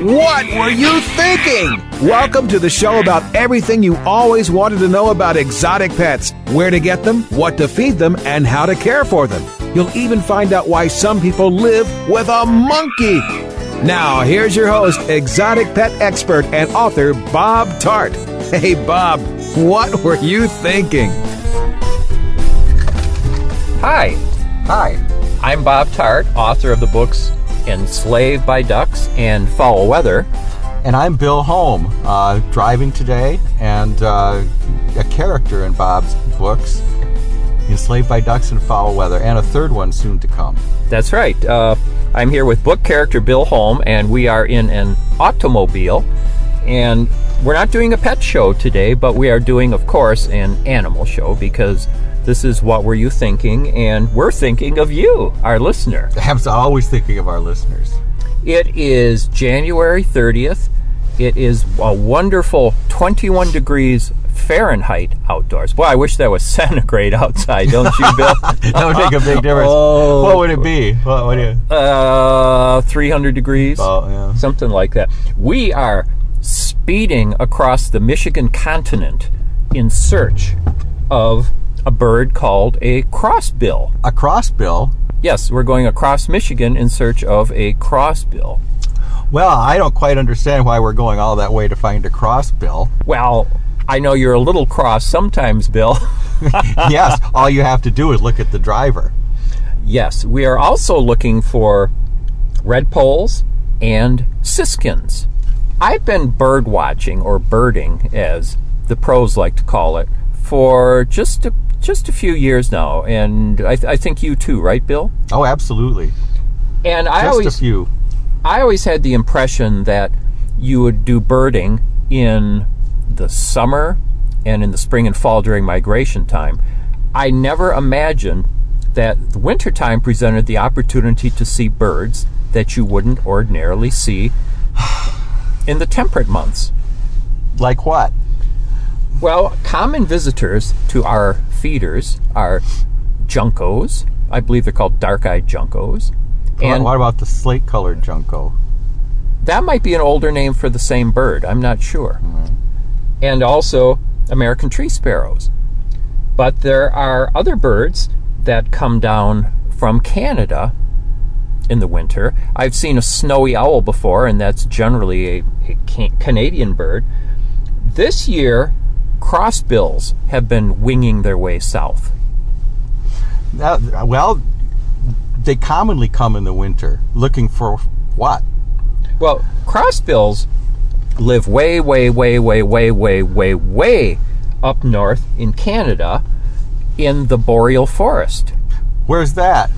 What were you thinking? Welcome to the show about everything you always wanted to know about exotic pets where to get them, what to feed them, and how to care for them. You'll even find out why some people live with a monkey. Now, here's your host, exotic pet expert and author Bob Tarte. Hey, Bob, what were you thinking? Hi. Hi. I'm Bob Tarte, author of the books Enslaved by Ducks and Fowl Weather. And I'm Bill Holm, uh, driving today and uh, a character in Bob's books, Enslaved by Ducks and Fowl Weather, and a third one soon to come. That's right. Uh, I'm here with book character Bill Holm, and we are in an automobile. And we're not doing a pet show today, but we are doing, of course, an animal show because this is what were you thinking, and we're thinking of you, our listener. I'm always thinking of our listeners. It is January 30th. It is a wonderful 21 degrees Fahrenheit outdoors. Boy, I wish that was centigrade outside, don't you, Bill? that would make a big difference. Oh. What would it be? What would you? Uh, 300 degrees. Oh, yeah. Something like that. We are speeding across the Michigan continent in search of a bird called a crossbill. A crossbill? Yes, we're going across Michigan in search of a crossbill. Well, I don't quite understand why we're going all that way to find a crossbill. Well, I know you're a little cross sometimes, Bill. yes, all you have to do is look at the driver. Yes, we are also looking for redpolls and siskins. I've been bird watching or birding, as the pros like to call it, for just a, just a few years now, and I, th- I think you too, right, Bill? Oh, absolutely. And I just always a few. I always had the impression that you would do birding in the summer and in the spring and fall during migration time. I never imagined that the wintertime presented the opportunity to see birds that you wouldn't ordinarily see in the temperate months. Like what? Well, common visitors to our feeders are juncos. I believe they're called dark-eyed juncos. And what about the slate-colored junco? That might be an older name for the same bird. I'm not sure. Mm-hmm. And also American tree sparrows. But there are other birds that come down from Canada in the winter. I've seen a snowy owl before, and that's generally a, a Canadian bird. This year, crossbills have been winging their way south. Uh, well, they commonly come in the winter looking for what? Well, crossbills live way, way, way, way, way, way, way, way up north in Canada in the boreal forest. Where's that?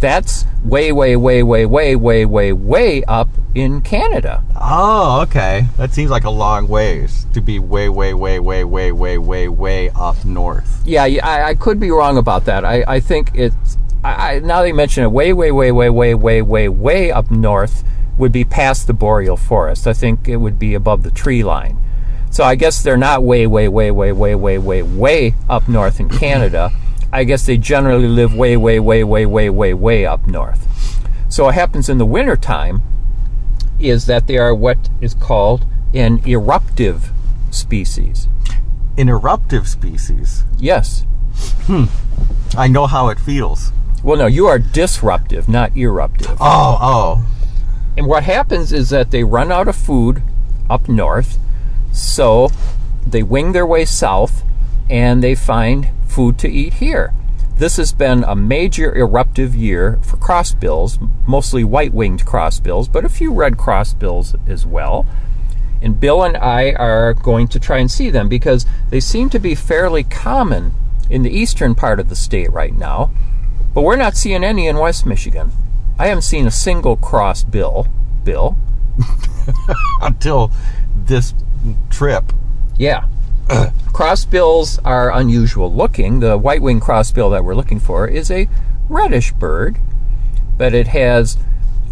That's way, way, way, way, way, way, way, way up in Canada. Oh, okay. That seems like a long ways to be way, way, way, way, way, way, way, way up north. Yeah, I, I could be wrong about that. I, I think it's I, now that you mention it, way, way, way, way, way, way, way, way up north would be past the boreal forest. I think it would be above the tree line. So I guess they're not way, way, way, way, way, way, way, way up north in Canada. I guess they generally live way, way, way, way, way, way, way up north. So what happens in the wintertime is that they are what is called an eruptive species. An eruptive species? Yes. Hmm. I know how it feels. Well, no, you are disruptive, not eruptive. Oh, oh. And what happens is that they run out of food up north, so they wing their way south and they find food to eat here. This has been a major eruptive year for crossbills, mostly white winged crossbills, but a few red crossbills as well. And Bill and I are going to try and see them because they seem to be fairly common in the eastern part of the state right now. But we're not seeing any in West Michigan. I haven't seen a single cross bill, Bill. Until this trip. Yeah. Crossbills are unusual looking. The white winged crossbill that we're looking for is a reddish bird, but it has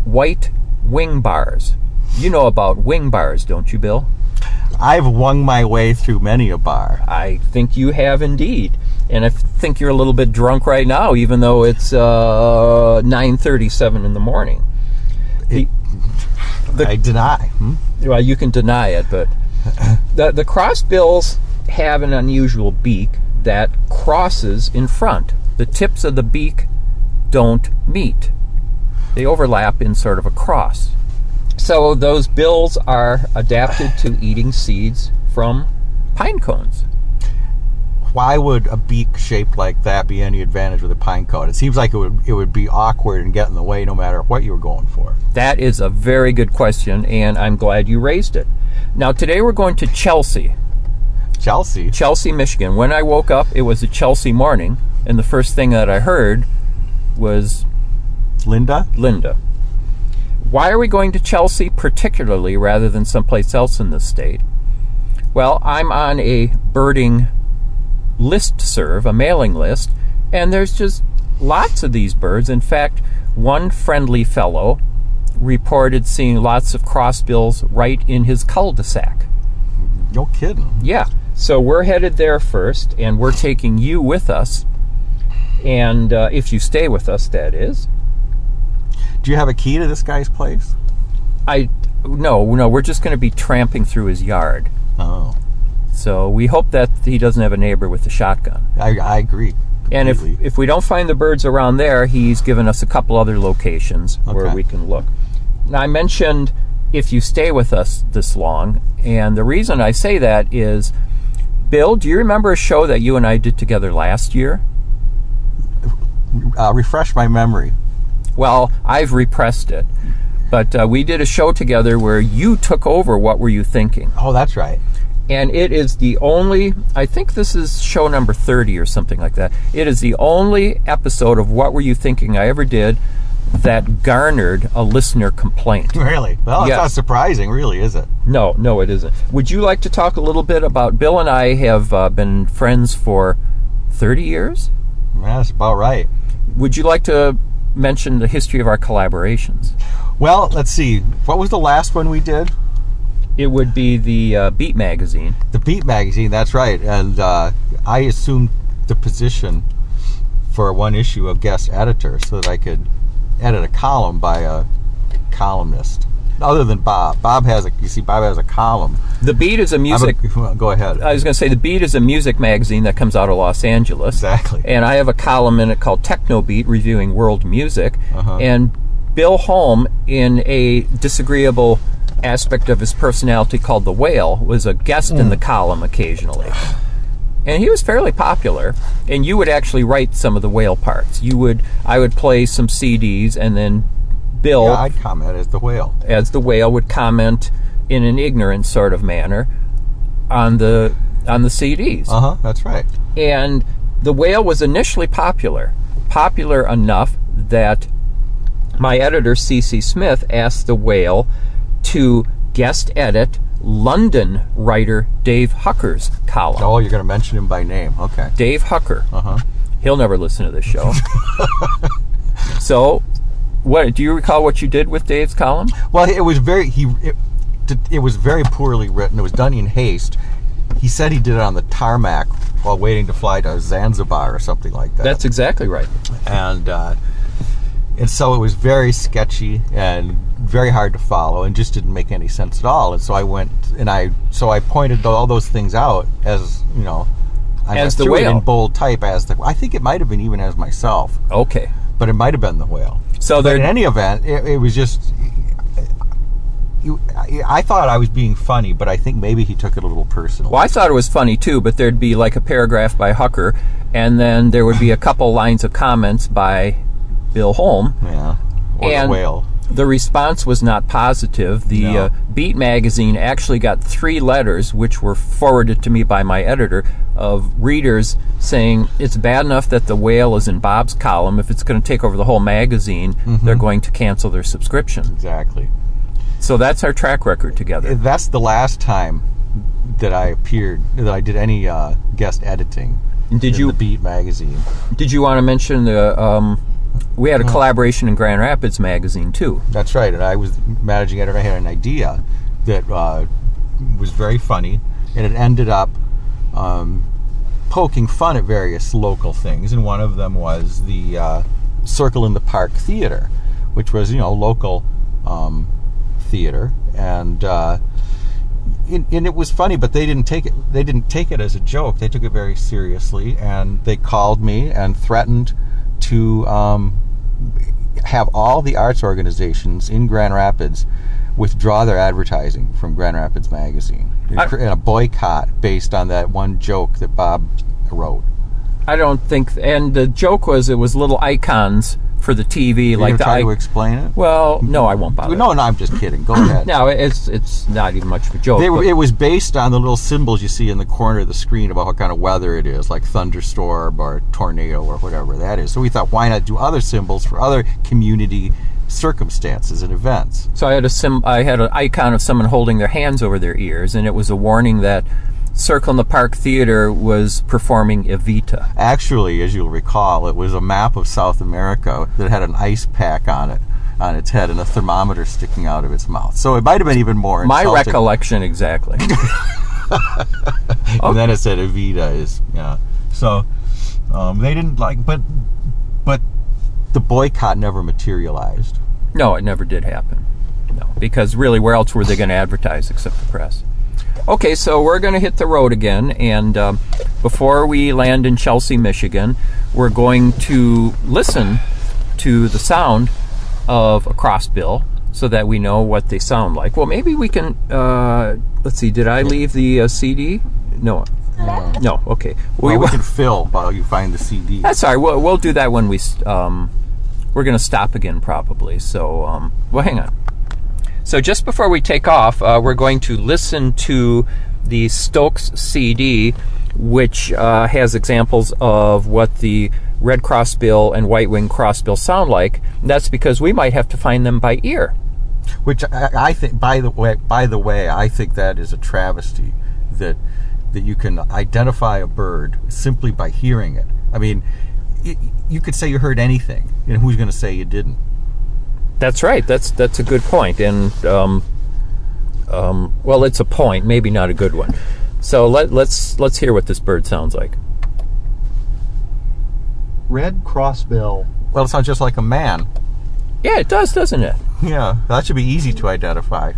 white wing bars. You know about wing bars, don't you, Bill? I've wung my way through many a bar. I think you have indeed. And I think you're a little bit drunk right now, even though it's uh, 9.37 in the morning. The, I deny. Hmm? well, you can deny it, but the, the crossbills have an unusual beak that crosses in front. The tips of the beak don't meet. They overlap in sort of a cross. So those bills are adapted to eating seeds from pine cones. Why would a beak shaped like that be any advantage with a pine cone? It seems like it would it would be awkward and get in the way no matter what you were going for. That is a very good question, and I'm glad you raised it. Now, today we're going to Chelsea, Chelsea. Chelsea, Michigan. When I woke up, it was a Chelsea morning, and the first thing that I heard was Linda? Linda. Why are we going to Chelsea particularly rather than someplace else in the state? Well, I'm on a birding list serve, a mailing list, and there's just lots of these birds. In fact, one friendly fellow reported seeing lots of crossbills right in his cul-de-sac. No kidding. Yeah. So we're headed there first, and we're taking you with us. And uh, if you stay with us, that is. Do you have a key to this guy's place? I no, no, we're just going to be tramping through his yard. Oh. So we hope that he doesn't have a neighbor with a shotgun. I, I agree. And if if we don't find the birds around there, he's given us a couple other locations where we can look. Now I mentioned if you stay with us this long, and the reason I say that is, Bill, do you remember a show that you and I did together last year? uh, refresh my memory. Well, I've repressed it, but uh, we did a show together where you took over. What were you thinking? Oh, that's right. and it is the only i think this is show number 30 or something like that it is the only episode of what were you thinking i ever did that garnered a listener complaint Really? Well, it's Yes. not surprising, really, is it? no no it isn't would you like to talk a little bit about bill and i have uh, been friends for 30 years That's about right. would you like to mention the history of our collaborations Well, let's see. What was the last one we did? it would be the uh, beat magazine The Beat magazine. That's right. And uh, I assumed the position for one issue of guest editor so that I could edit a column by a columnist. Other than Bob, Bob has a. You see, Bob has a column. the beat is a I'm a- music well, go ahead. I was going to say the Beat is a music magazine that comes out of Los Angeles. Exactly. And I have a column in it called Techno Beat, reviewing world music. Uh-huh. And Bill Holm, in a disagreeable aspect of his personality called the Whale, was a guest in the column occasionally. And he was fairly popular. And you would actually write some of the Whale parts. You would, I would play some CDs, and then Bill yeah, I'd comment as the whale. as the whale would comment in an ignorant sort of manner on the on the CDs. Uh huh. That's right. And the whale was initially popular, popular enough that my editor C.C. Smith asked the whale to guest edit London writer Dave Hucker's column. Oh, you're going to mention him by name. Okay. Dave Hucker. Uh huh. He'll never listen to this show. so, what do you recall what you did with Dave's column? Well, it was very he. It, it was very poorly written. It was done in haste. He said he did it on the tarmac while waiting to fly to Zanzibar or something like that. That's exactly right. and uh, and so it was very sketchy and very hard to follow and just didn't make any sense at all. And so I went and I so I pointed all those things out as you know. I As the whale. in bold type as the. I think it might have been even as myself, Okay. but it might have been the whale. So But in any event, it, it was just. You, I thought I was being funny, but I think maybe he took it a little personal. well, I thought it was funny too, but there'd be like a paragraph by Hucker, and then there would be a couple lines of comments by Bill Holm. Yeah. Or And- the whale. The response was not positive. The No. uh, Beat magazine actually got three letters, which were forwarded to me by my editor, of readers saying it's bad enough that the whale is in Bob's column. If it's going to take over the whole magazine, they're going to cancel their subscription. Exactly. So that's our track record together. That's the last time that I appeared that I did any uh, guest editing. Did in you the Beat magazine? did you want to mention the um, we had a collaboration in Grand Rapids magazine too. That's right. And I was managing editor. I had an idea that uh, was very funny, and it ended up um, poking fun at various local things. And one of them was the uh, Circle in the Park Theater, which was you know local um, theater, and uh, and, and it was funny, but they didn't take it. They didn't take it as a joke. They took it very seriously, and they called me and threatened to um, have all the arts organizations in Grand Rapids withdraw their advertising from Grand Rapids Magazine I- and a boycott based on that one joke that Bob wrote. I don't think, and the joke was it was little icons for the TV, You like the. try to explain it? well, no, I won't bother. no, no, I'm just kidding. Go ahead. no, it's it's not even much of a joke. They it was based on the little symbols you see in the corner of the screen about what kind of weather it is, like thunderstorm or tornado or whatever that is. So we thought, why not do other symbols for other community circumstances and events? So I had a sim- I had an icon of someone holding their hands over their ears, and it was a warning that Circle in the Park Theater was performing Evita. Actually, as you'll recall, it was a map of South America that had an ice pack on it, on its head, and a thermometer sticking out of its mouth. So it might have been even more. My insulting. recollection exactly. and then it said Evita is yeah. So um, they didn't like, but but the boycott never materialized. no, it never did happen. No, because really, where else were they going to advertise except the press? Okay, so we're going to hit the road again, and um, before we land in Chelsea, Michigan, we're going to listen to the sound of a crossbill so that we know what they sound like. Well, maybe we can. Uh, let's see. Did I leave the uh, CD? No. No. Okay. Well, we can fill while you find the CD. That's all right. We'll, we'll do that when we. Um, we're going to stop again probably. So, um, well, hang on. So, just before we take off, uh, we're going to listen to the Stokes CD, which uh, has examples of what the red crossbill and white wing crossbill sound like. And that's because we might have to find them by ear. Which I, I think, by the way, by the way, I think that is a travesty that that you can identify a bird simply by hearing it. I mean, y you could say you heard anything, and who's going to say you didn't? That's right. That's that's a good point, and um, um, well, it's a point, maybe not a good one. So let, let's let's hear what this bird sounds like. Red crossbill. Well, it sounds just like a man. Yeah, it does, doesn't it? Yeah, that should be easy to identify.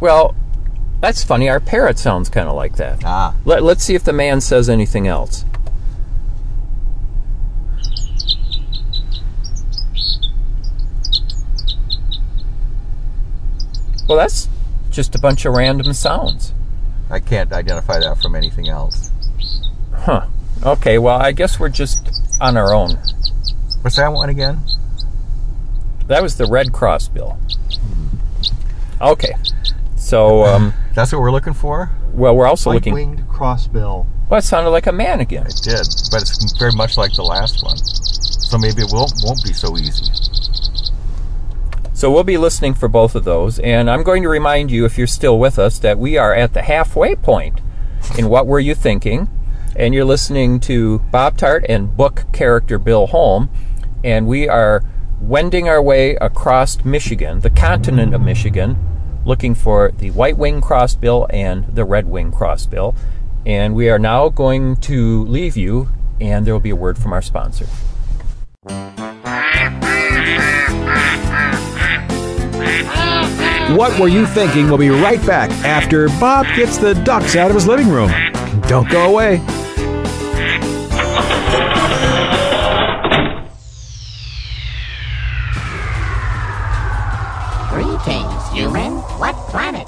Well, that's funny. Our parrot sounds kind of like that. Ah, Let, let's see if the man says anything else. Well, that's just a bunch of random sounds. I can't identify that from anything else. Huh. Okay, well, I guess we're just on our own. What's that one again? That was the red crossbill. Okay. So, um, That's what we're looking for. well, we're also looking. White-winged crossbill. Well, it sounded like a man again. It did, but it's very much like the last one. So maybe it won't won't be so easy. So we'll be listening for both of those, and I'm going to remind you, if you're still with us, that we are at the halfway point in What Were You Thinking? And you're listening to Bob Tarte and book character Bill Holm, and we are wending our way across Michigan, the continent of Michigan, looking for the white wing crossbill and the red wing crossbill. And we are now going to leave you, and there will be a word from our sponsor. What Were You Thinking? We'll be right back after Bob gets the ducks out of his living room. Don't go away. Greetings, human. What planet?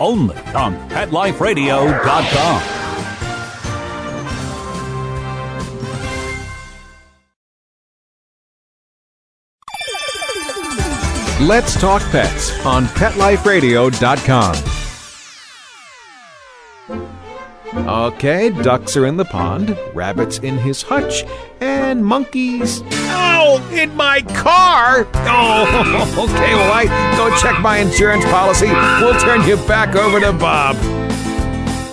only on PetLifeRadio.com. Let's Talk Pets on PetLifeRadio.com. Okay, ducks are in the pond, rabbits in his hutch, and monkeys. Oh, in my car! Oh, okay, well, I go check my insurance policy. We'll turn you back over to Bob.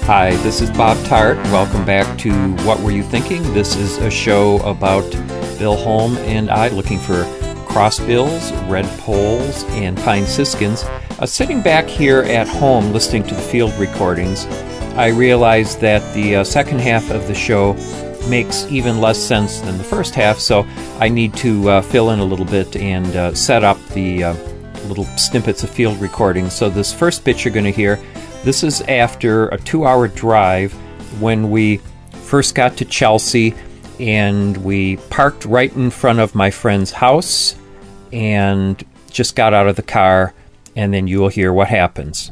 Hi, this is Bob Tarte. Welcome back to What Were You Thinking? This is a show about Bill Holm and I looking for crossbills, red poles, and pine siskins. Uh, sitting back here at home listening to the field recordings, I realized that the uh, second half of the show makes even less sense than the first half, so I need to uh, fill in a little bit and uh, set up the uh, little snippets of field recordings. So, this first bit you're going to hear, this is after a two hour drive when we first got to Chelsea and we parked right in front of my friend's house and just got out of the car, and then you will hear what happens.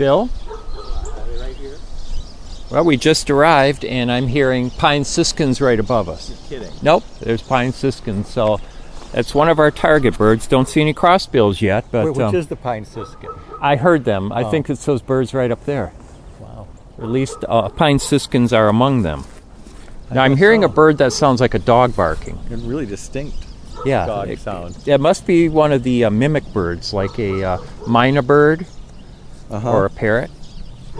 Bill? Well, we just arrived, and I'm hearing pine siskins right above us. You're kidding. Nope, there's pine siskins. So that's one of our target birds. Don't see any crossbills yet, but Wait, which um, is the pine siskin? I heard them. I Oh. think it's those birds right up there. Wow. Or at least uh, pine siskins are among them. Now I'm hearing so. a bird that sounds like a dog barking. Really distinct Yeah, dog it, sound. it must be one of the uh, mimic birds, like a uh, myna bird Uh-huh. or a parrot.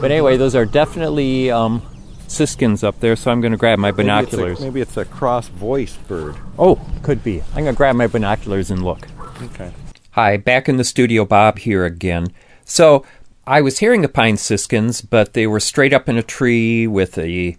But anyway, those are definitely um, siskins up there. So I'm going to grab my binoculars. Maybe it's a, cross voice bird. Oh, could be. I'm going to grab my binoculars and look. Okay. Hi, back in the studio, Bob here again. So I was hearing the pine siskins, but they were straight up in a tree with a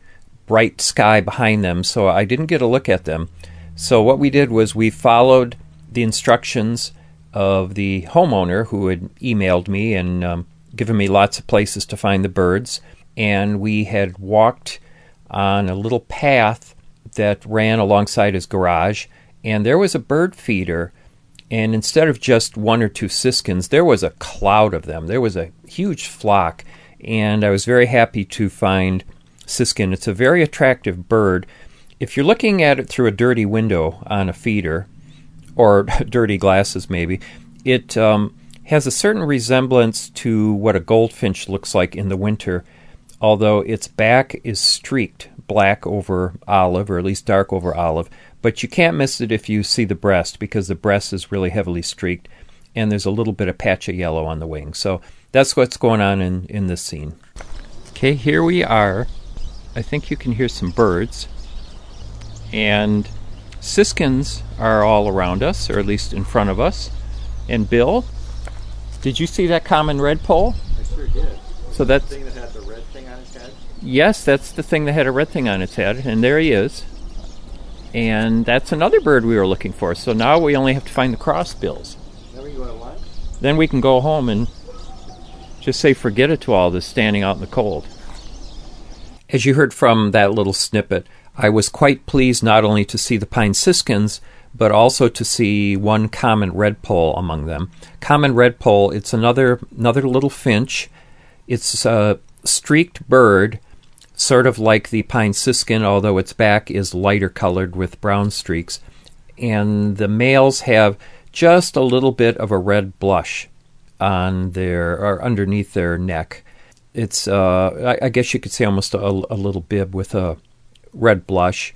bright sky behind them, so I didn't get a look at them. So what we did was we followed the instructions of the homeowner who had emailed me and um, given me lots of places to find the birds, and we had walked on a little path that ran alongside his garage, and there was a bird feeder and instead of just one or two siskins, there was a cloud of them. There was a huge flock, and I was very happy to find siskin. It's a very attractive bird. If you're looking at it through a dirty window on a feeder, or dirty glasses maybe, it um, has a certain resemblance to what a goldfinch looks like in the winter, although its back is streaked black over olive, or at least dark over olive. But you can't miss it if you see the breast, because the breast is really heavily streaked, and there's a little bit of patch of yellow on the wing. So that's what's going on in, in this scene. Okay, here we are. I think you can hear some birds. And siskins are all around us, or at least in front of us. And Bill, did you see that common redpoll? I sure did. So that's Thing that had the red thing on its head. yes, that's the thing that had a red thing on its head, and there he is. And that's another bird we were looking for. So now we only have to find the crossbills. Then we go to lunch. Then we can go home and just say forget it to all this standing out in the cold. As you heard from that little snippet, I was quite pleased not only to see the pine siskins, but also to see one common redpoll among them. Common redpoll, it's another another little finch. It's a streaked bird, sort of like the pine siskin, although its back is lighter colored with brown streaks. And the males have just a little bit of a red blush on their or underneath their neck. it's uh, I, I guess you could say almost a, a little bib with a red blush.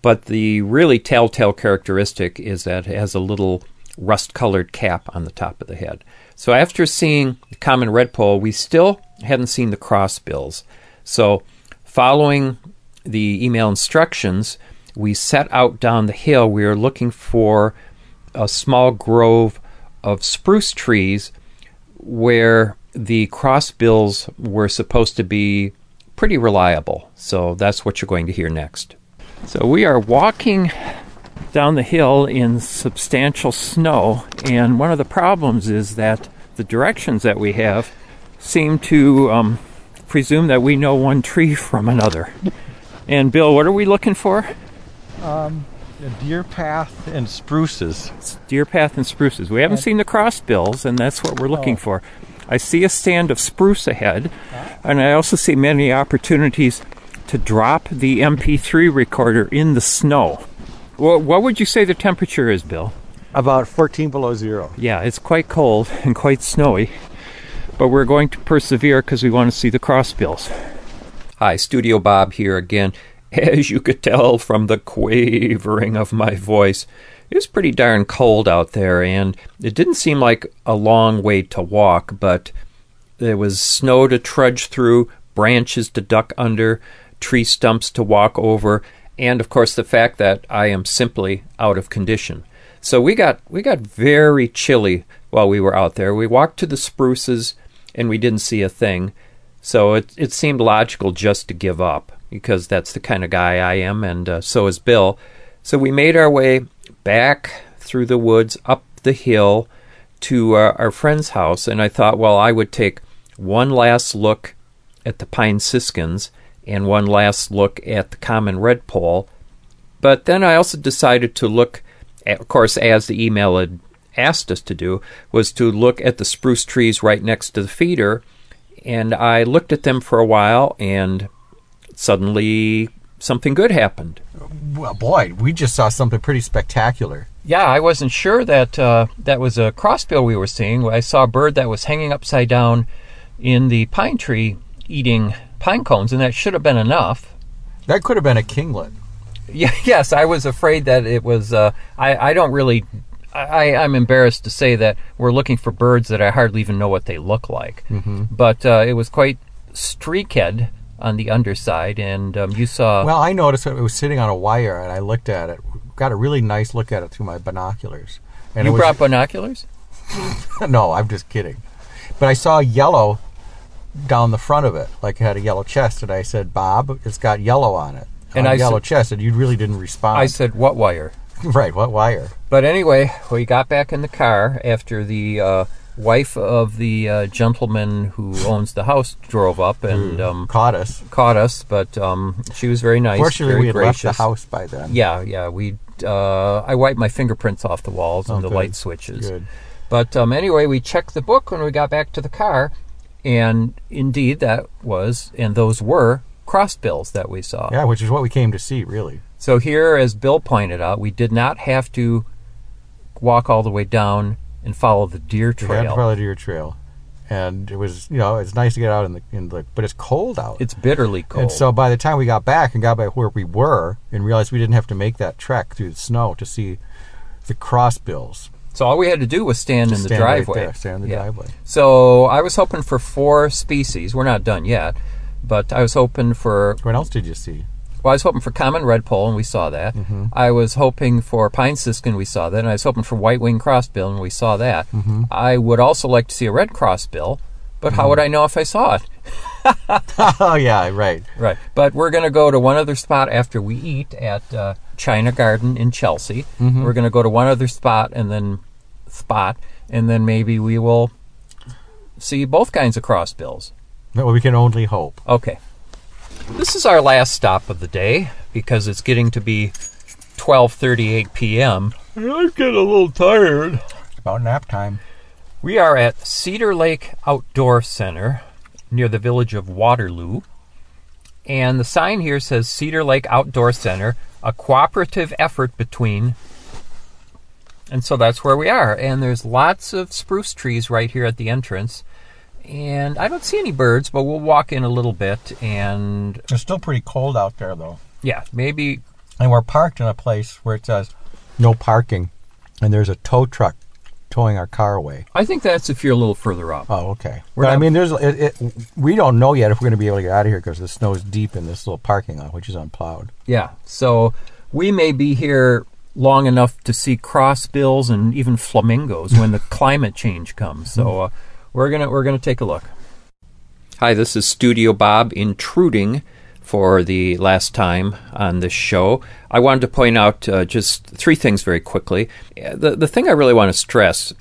But the really telltale characteristic is that it has a little rust colored cap on the top of the head. So after seeing the common redpoll, we still hadn't seen the crossbills. So following the email instructions, we set out down the hill. We were looking for a small grove of spruce trees where the crossbills were supposed to be pretty reliable. So that's what you're going to hear next. So we are walking down the hill in substantial snow, and one of the problems is that the directions that we have seem to um, presume that we know one tree from another. And Bill, what are we looking for? A deer path and spruces. Deer path and spruces. We haven't seen the crossbills, and that's what we're looking for. I see a stand of spruce ahead, and I also see many opportunities to drop the MP3 recorder in the snow. What, what would you say the temperature is, Bill? About 14 below zero. Yeah, it's quite cold and quite snowy, but we're going to persevere because we want to see the crossbills. Hi, Studio Bob here again. As you could tell from the quavering of my voice, it was pretty darn cold out there, and it didn't seem like a long way to walk, but there was snow to trudge through, branches to duck under, tree stumps to walk over, and of course the fact that I am simply out of condition. So we got we got very chilly while we were out there. We walked to the spruces and we didn't see a thing. So it it seemed logical just to give up because that's the kind of guy I am, and uh, so is Bill. So we made our way back through the woods up the hill to uh, our friend's house, and I thought, well, I would take one last look at the pine siskins and one last look at the common redpoll. But then I also decided to look, of course, as the email had asked us to do, was to look at the spruce trees right next to the feeder. And I looked at them for a while, and suddenly something good happened. Well, boy, we just saw something pretty spectacular. Yeah, I wasn't sure that uh, that was a crossbill we were seeing. I saw a bird that was hanging upside down in the pine tree eating pine cones, and that should have been enough. That could have been a kinglet. Yeah, yes, I was afraid that it was. Uh, I I don't really. I, I'm embarrassed to say that we're looking for birds that I hardly even know what they look like. Mm-hmm. But uh, it was quite streaked on the underside, and um, you saw. Well, I noticed it was sitting on a wire, and I looked at it. Got a really nice look at it through my binoculars. And you was, brought binoculars? no, I'm just kidding. But I saw yellow down the front of it, like it had a yellow chest, and I said, "Bob, it's got yellow on it." And on I a yellow said- chest, and you really didn't respond. I said, "What wire?" right, what wire? But anyway, we got back in the car after the uh, wife of the uh, gentleman who owns the house drove up and um, Caught us. caught us. But um, she was very nice, Fortunately, very we had gracious. left the house by then. Yeah, yeah. We uh, I wiped my fingerprints off the walls and Oh, the light switches. Good. But um, anyway, we checked the book when we got back to the car, and indeed, that was and those were crossbills that we saw. Yeah, which is what we came to see, really. So here, as Bill pointed out, we did not have to walk all the way down and follow the deer We had to trail. follow the deer trail, and it was, you know, it's nice to get out in the in the, but it's cold out. It's bitterly cold. And so by the time we got back and got back where we were and realized we didn't have to make that trek through the snow to see the crossbills. So all we had to do was stand Just in the stand right driveway. there, stand in the Yeah. driveway. So I was hoping for four species. We're not done yet, but I was hoping for What else did you see? Well, I was hoping for common redpoll, and we saw that. Mm-hmm. I was hoping for pine siskin, we saw that. And I was hoping for white winged crossbill, and we saw that. Mm-hmm. I would also like to see a red crossbill, but how would I know if I saw it? oh yeah, right. Right. But we're going to go to one other spot after we eat at uh, China Garden in Chelsea. Mm-hmm. We're going to go to one other spot and then spot, and then maybe we will see both kinds of crossbills. Well, we can only hope. Okay. This is our last stop of the day because it's getting to be 12:38 p.m. I'm getting a little tired. It's about nap time. We are at Cedar Lake Outdoor Center near the village of Waterloo. And the sign here says Cedar Lake Outdoor Center, a cooperative effort between and so that's where we are. And there's lots of spruce trees right here at the entrance. and I don't see any birds, but we'll walk in a little bit, and It's still pretty cold out there, though. yeah, maybe And we're parked in a place where it says no parking, and there's a tow truck towing our car away. I think that's if you're a little further up. Oh, okay. We're But I mean, there's it, it, we don't know yet if we're going to be able to get out of here because the snow's deep in this little parking lot, which is unplowed. Yeah, so we may be here long enough to see crossbills and even flamingos when the climate change comes. So uh, we're gonna we're gonna take a look. Hi, this is Studio Bob intruding for the last time on this show. I wanted to point out uh, just three things very quickly. The the thing I really want to stress,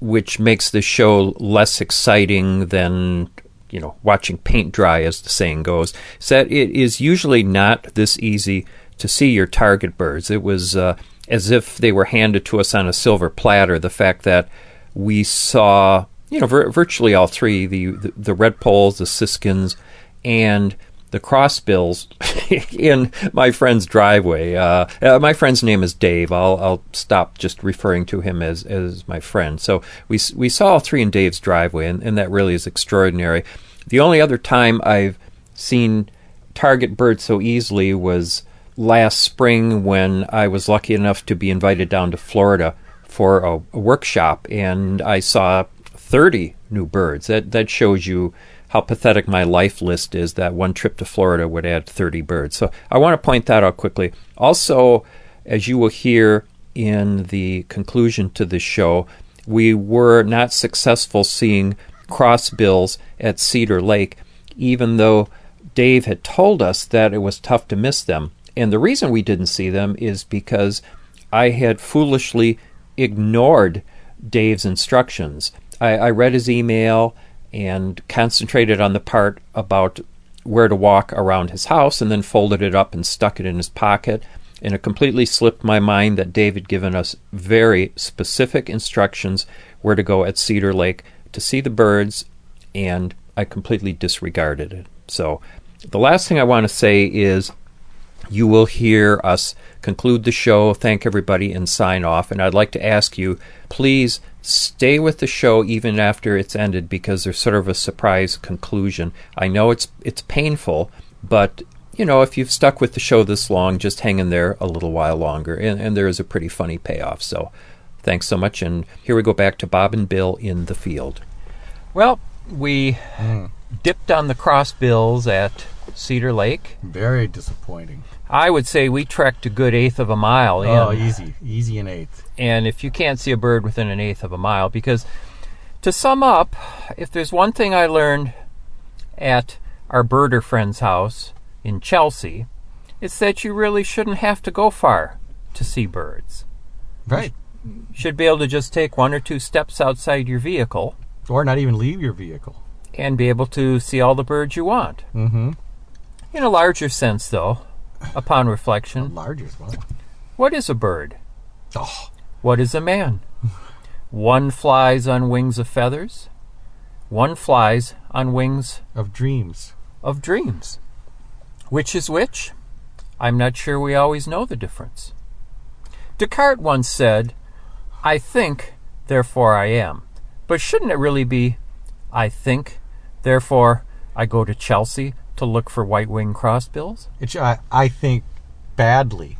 which makes this show less exciting than you know watching paint dry, as the saying goes, is that it is usually not this easy to see your target birds. It was uh, as if they were handed to us on a silver platter. The fact that we saw, you know, vir- virtually all three the, the the redpolls, the siskins, and the crossbills in my friend's driveway. Uh, uh, my friend's name is Dave. I'll I'll stop just referring to him as as my friend. So we we saw all three in Dave's driveway, and, and that really is extraordinary. The only other time I've seen target birds so easily was last spring when I was lucky enough to be invited down to Florida for a, a workshop, and I saw 30 new birds. That that shows you how pathetic my life list is. That one trip to Florida would add 30 birds. So I want to point that out quickly. Also, as you will hear in the conclusion to this show, we were not successful seeing crossbills at Cedar Lake, even though Dave had told us that it was tough to miss them. And the reason we didn't see them is because I had foolishly ignored Dave's instructions. I, I read his email and concentrated on the part about where to walk around his house and then folded it up and stuck it in his pocket. And it completely slipped my mind that Dave had given us very specific instructions where to go at Cedar Lake to see the birds, and I completely disregarded it. So, the last thing I want to say is you will hear us conclude the show, thank everybody, and sign off. And I'd like to ask you, please stay with the show even after it's ended because there's sort of a surprise conclusion. I know it's it's painful, but you know if you've stuck with the show this long, just hang in there a little while longer, and, and there is a pretty funny payoff. So, thanks so much, and here we go back to Bob and Bill in the field. Well, we hmm. dipped on the crossbills at Cedar Lake. Very disappointing. I would say we trekked a good eighth of a mile in. Oh, easy, easy and eighth. And if you can't see a bird within an eighth of a mile, because to sum up, if there's one thing I learned at our birder friend's house in Chelsea, it's that you really shouldn't have to go far to see birds. Right. You should be able to just take one or two steps outside your vehicle Or not even leave your vehicle. and be able to see all the birds you want. Mm-hmm. In a larger sense, though, upon reflection, Largest one. what is a bird? Oh, What is a man? One flies on wings of feathers, one flies on wings of dreams. of dreams. Which is which? I'm not sure we always know the difference. Descartes once said, I think, therefore I am. But shouldn't it really be, I think, therefore I go to Chelsea to look for white winged crossbills? It's, I, I think badly.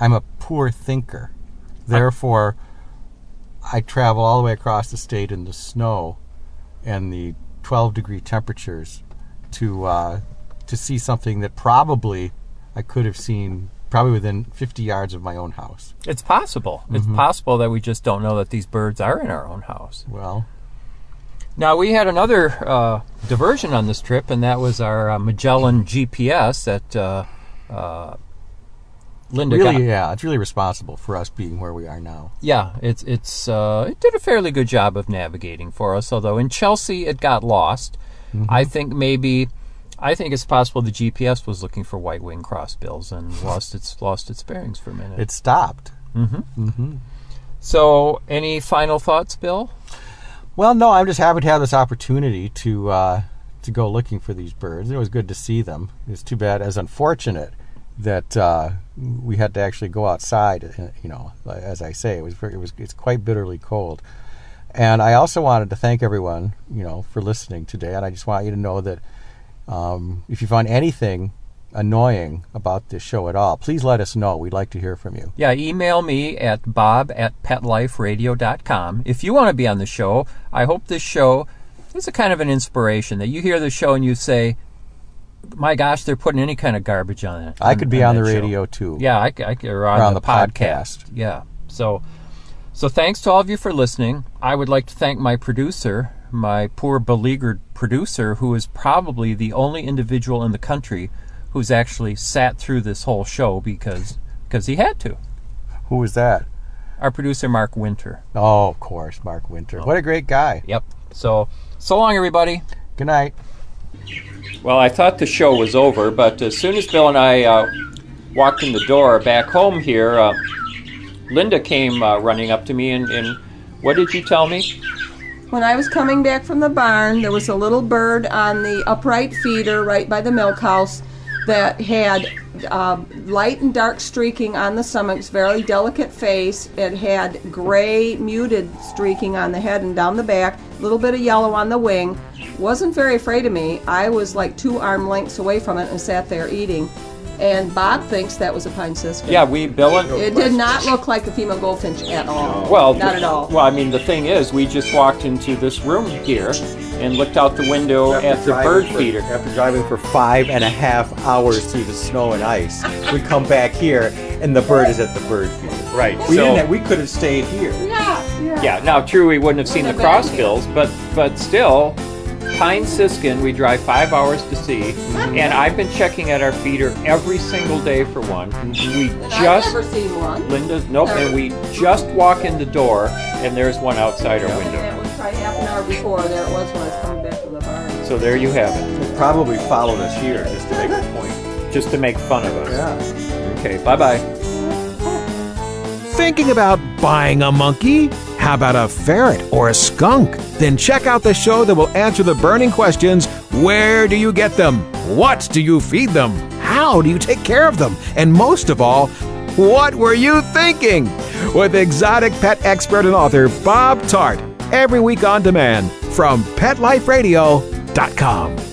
I'm a poor thinker. Therefore, I travel all the way across the state in the snow and the 12 degree temperatures to uh, to see something that probably I could have seen probably within 50 yards of my own house. It's possible. It's possible that we just don't know that these birds are in our own house. Well, Now we had another uh, diversion on this trip, and that was our uh, Magellan GPS that uh, uh, Linda really, got. yeah, it's really responsible for us being where we are now. Yeah, it's it's uh, it did a fairly good job of navigating for us. Although in Chelsea it got lost. I think maybe. I think it's possible the GPS was looking for white winged crossbills and lost its lost its bearings for a minute. It stopped. so, any final thoughts, Bill? Well, no, I'm just happy to have this opportunity to uh, to go looking for these birds. It was good to see them. It's too bad, as unfortunate, that uh, we had to actually go outside. uh, You know, as I say, it was very, it was it's quite bitterly cold. And I also wanted to thank everyone, you know, for listening today. And I just want you to know that um, if you find anything annoying about this show at all, please let us know. We'd like to hear from you. Yeah, email me at bob at petliferadio.com. If you want to be on the show, I hope this show is a kind of an inspiration that you hear the show and you say, my gosh, they're putting any kind of garbage on it. I could be on the that show." radio too. Yeah, I, I or on, Or on the, the podcast. podcast. Yeah. So, so thanks to all of you for listening. I would like to thank my producer, my poor beleaguered producer, who is probably the only individual in the country who's actually sat through this whole show because because he had to. Who was that? Our producer, Mark Winter. Oh, of course, Mark Winter. What a great guy. Yep. So, so long, everybody. Good night. Well, I thought the show was over, but as soon as Bill and I uh, walked in the door back home here, uh, Linda came uh, running up to me and, and what did you tell me? When I was coming back from the barn, there was a little bird on the upright feeder right by the milk house that had uh, light and dark streaking on the stomach, very delicate face. It had gray muted streaking on the head and down the back, a little bit of yellow on the wing. Wasn't very afraid of me. I was like two arm lengths away from it and sat there eating. And Bob thinks that was a pine siskin. Yeah, we, Bill and. It did not look like a female goldfinch at all. Well, not at all. Well, I mean, the thing is, we just walked into this room here and looked out the window at the bird feeder. After driving for five and a half hours through the snow and ice, we come back here and the bird is at the bird feeder. Right. We so, didn't. Have, we could have stayed here. Yeah, yeah. yeah. Now, true, we wouldn't have seen the Wouldn't have been crossbills, but but still, pine siskin. We drive five hours to see, and I've been checking at our feeder every single day for one. We I've just never seen one. Linda's nope, and we just walk in the door, and there's one outside our Yeah, window. we tried half an hour before. There it was when I was coming back from the barn. So there you have it, They probably followed us here just to make a point. just to make fun of us. Yeah. Okay, bye bye. Thinking about buying a monkey? How about a ferret or a skunk? Then check out the show that will answer the burning questions where do you get them? What do you feed them? How do you take care of them? And most of all, what were you thinking? With exotic pet expert and author Bob Tarte, every week on demand from PetLifeRadio.com.